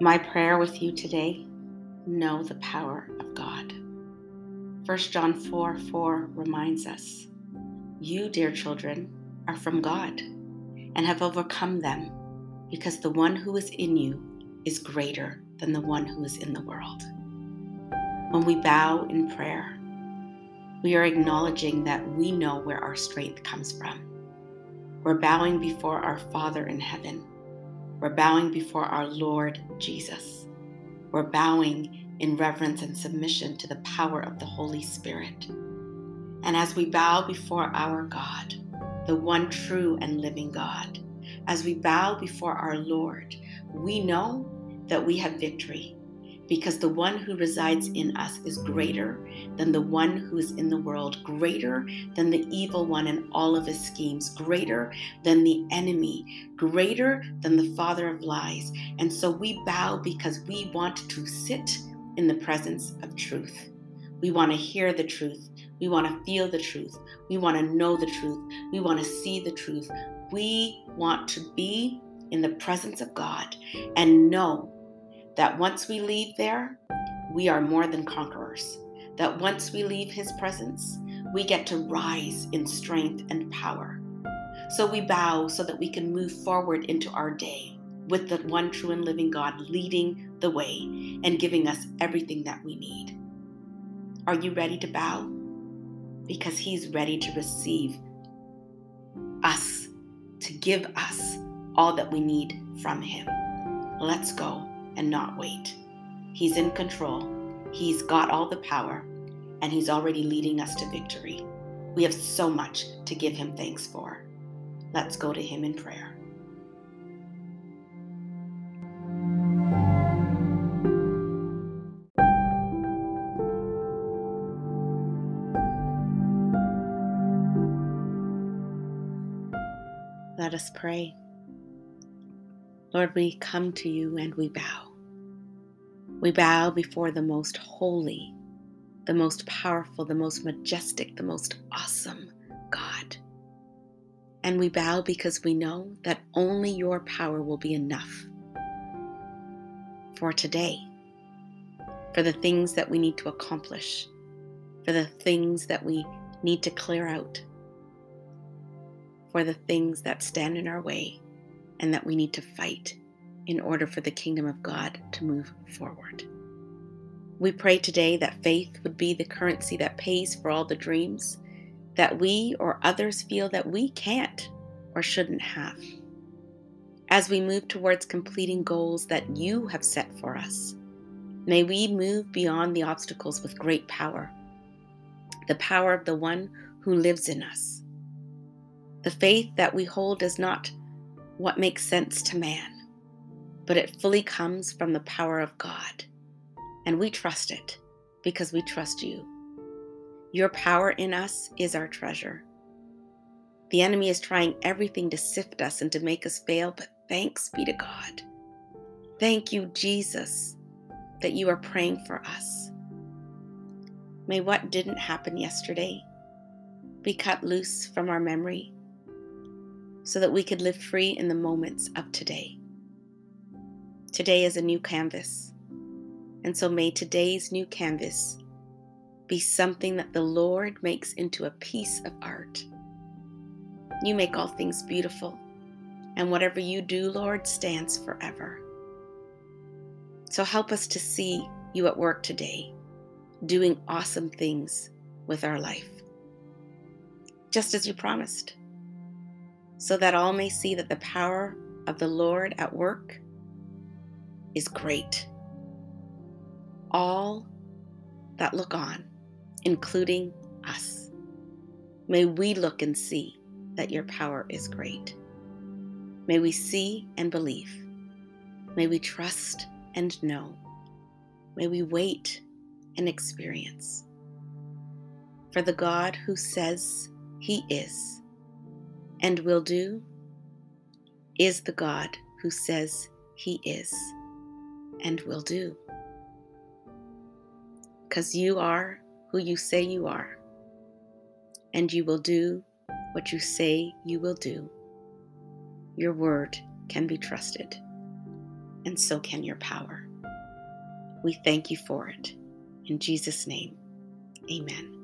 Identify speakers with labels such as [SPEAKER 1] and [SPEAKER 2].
[SPEAKER 1] My prayer with you today know the power of God. 1 John 4 4 reminds us You, dear children, are from God and have overcome them because the one who is in you is greater than the one who is in the world. When we bow in prayer, we are acknowledging that we know where our strength comes from. We're bowing before our Father in heaven we're bowing before our Lord Jesus. We're bowing in reverence and submission to the power of the Holy Spirit. And as we bow before our God, the one true and living God, as we bow before our Lord, we know that we have victory because the one who resides in us is greater than the one who is in the world, greater than the evil one and all of his schemes, greater than the enemy, greater than the father of lies. And so we bow because we want to sit in the presence of truth. We want to hear the truth. We want to feel the truth. We want to know the truth. We want to see the truth. We want to be in the presence of God and know that once we leave there, we are more than conquerors. That once we leave His presence, we get to rise in strength and power. So we bow so that we can move forward into our day with the one true and living God leading the way and giving us everything that we need. Are you ready to bow? Because He's ready to receive us, to give us all that we need from Him. Let's go and not wait. He's in control, He's got all the power, and He's already leading us to victory. We have so much to give Him thanks for. Let's go to Him in prayer. Let us pray. Lord, we come to you and we bow. We bow before the most holy, the most powerful, the most majestic, the most awesome God. And we bow because we know that only your power will be enough for today, for the things that we need to accomplish, for the things that we need to clear out, for the things that stand in our way and that we need to fight in order for the kingdom of God to move forward. We pray today that faith would be the currency that pays for all the dreams that we or others feel that we can't or shouldn't have. As we move towards completing goals that you have set for us, may we move beyond the obstacles with great power, the power of the one who lives in us. The faith that we hold is not what makes sense to man but it fully comes from the power of God. And we trust it because we trust you. Your power in us is our treasure. The enemy is trying everything to sift us and to make us fail, but thanks be to God. Thank you, Jesus, that you are praying for us. May what didn't happen yesterday be cut loose from our memory so that we could live free in the moments of today. Today is a new canvas. And so may today's new canvas be something that the Lord makes into a piece of art. You make all things beautiful, and whatever you do, Lord, stands forever. So help us to see you at work today, doing awesome things with our life, just as you promised, so that all may see that the power of the Lord at work is great. All that look on, including us, may we look and see that your power is great. May we see and believe. May we trust and know. May we wait and experience. For the God who says he is and will do is the God who says he is and will do. Because you are who you say you are, and you will do what you say you will do. Your word can be trusted. and so can your power. We thank you for it. In Jesus' name, amen.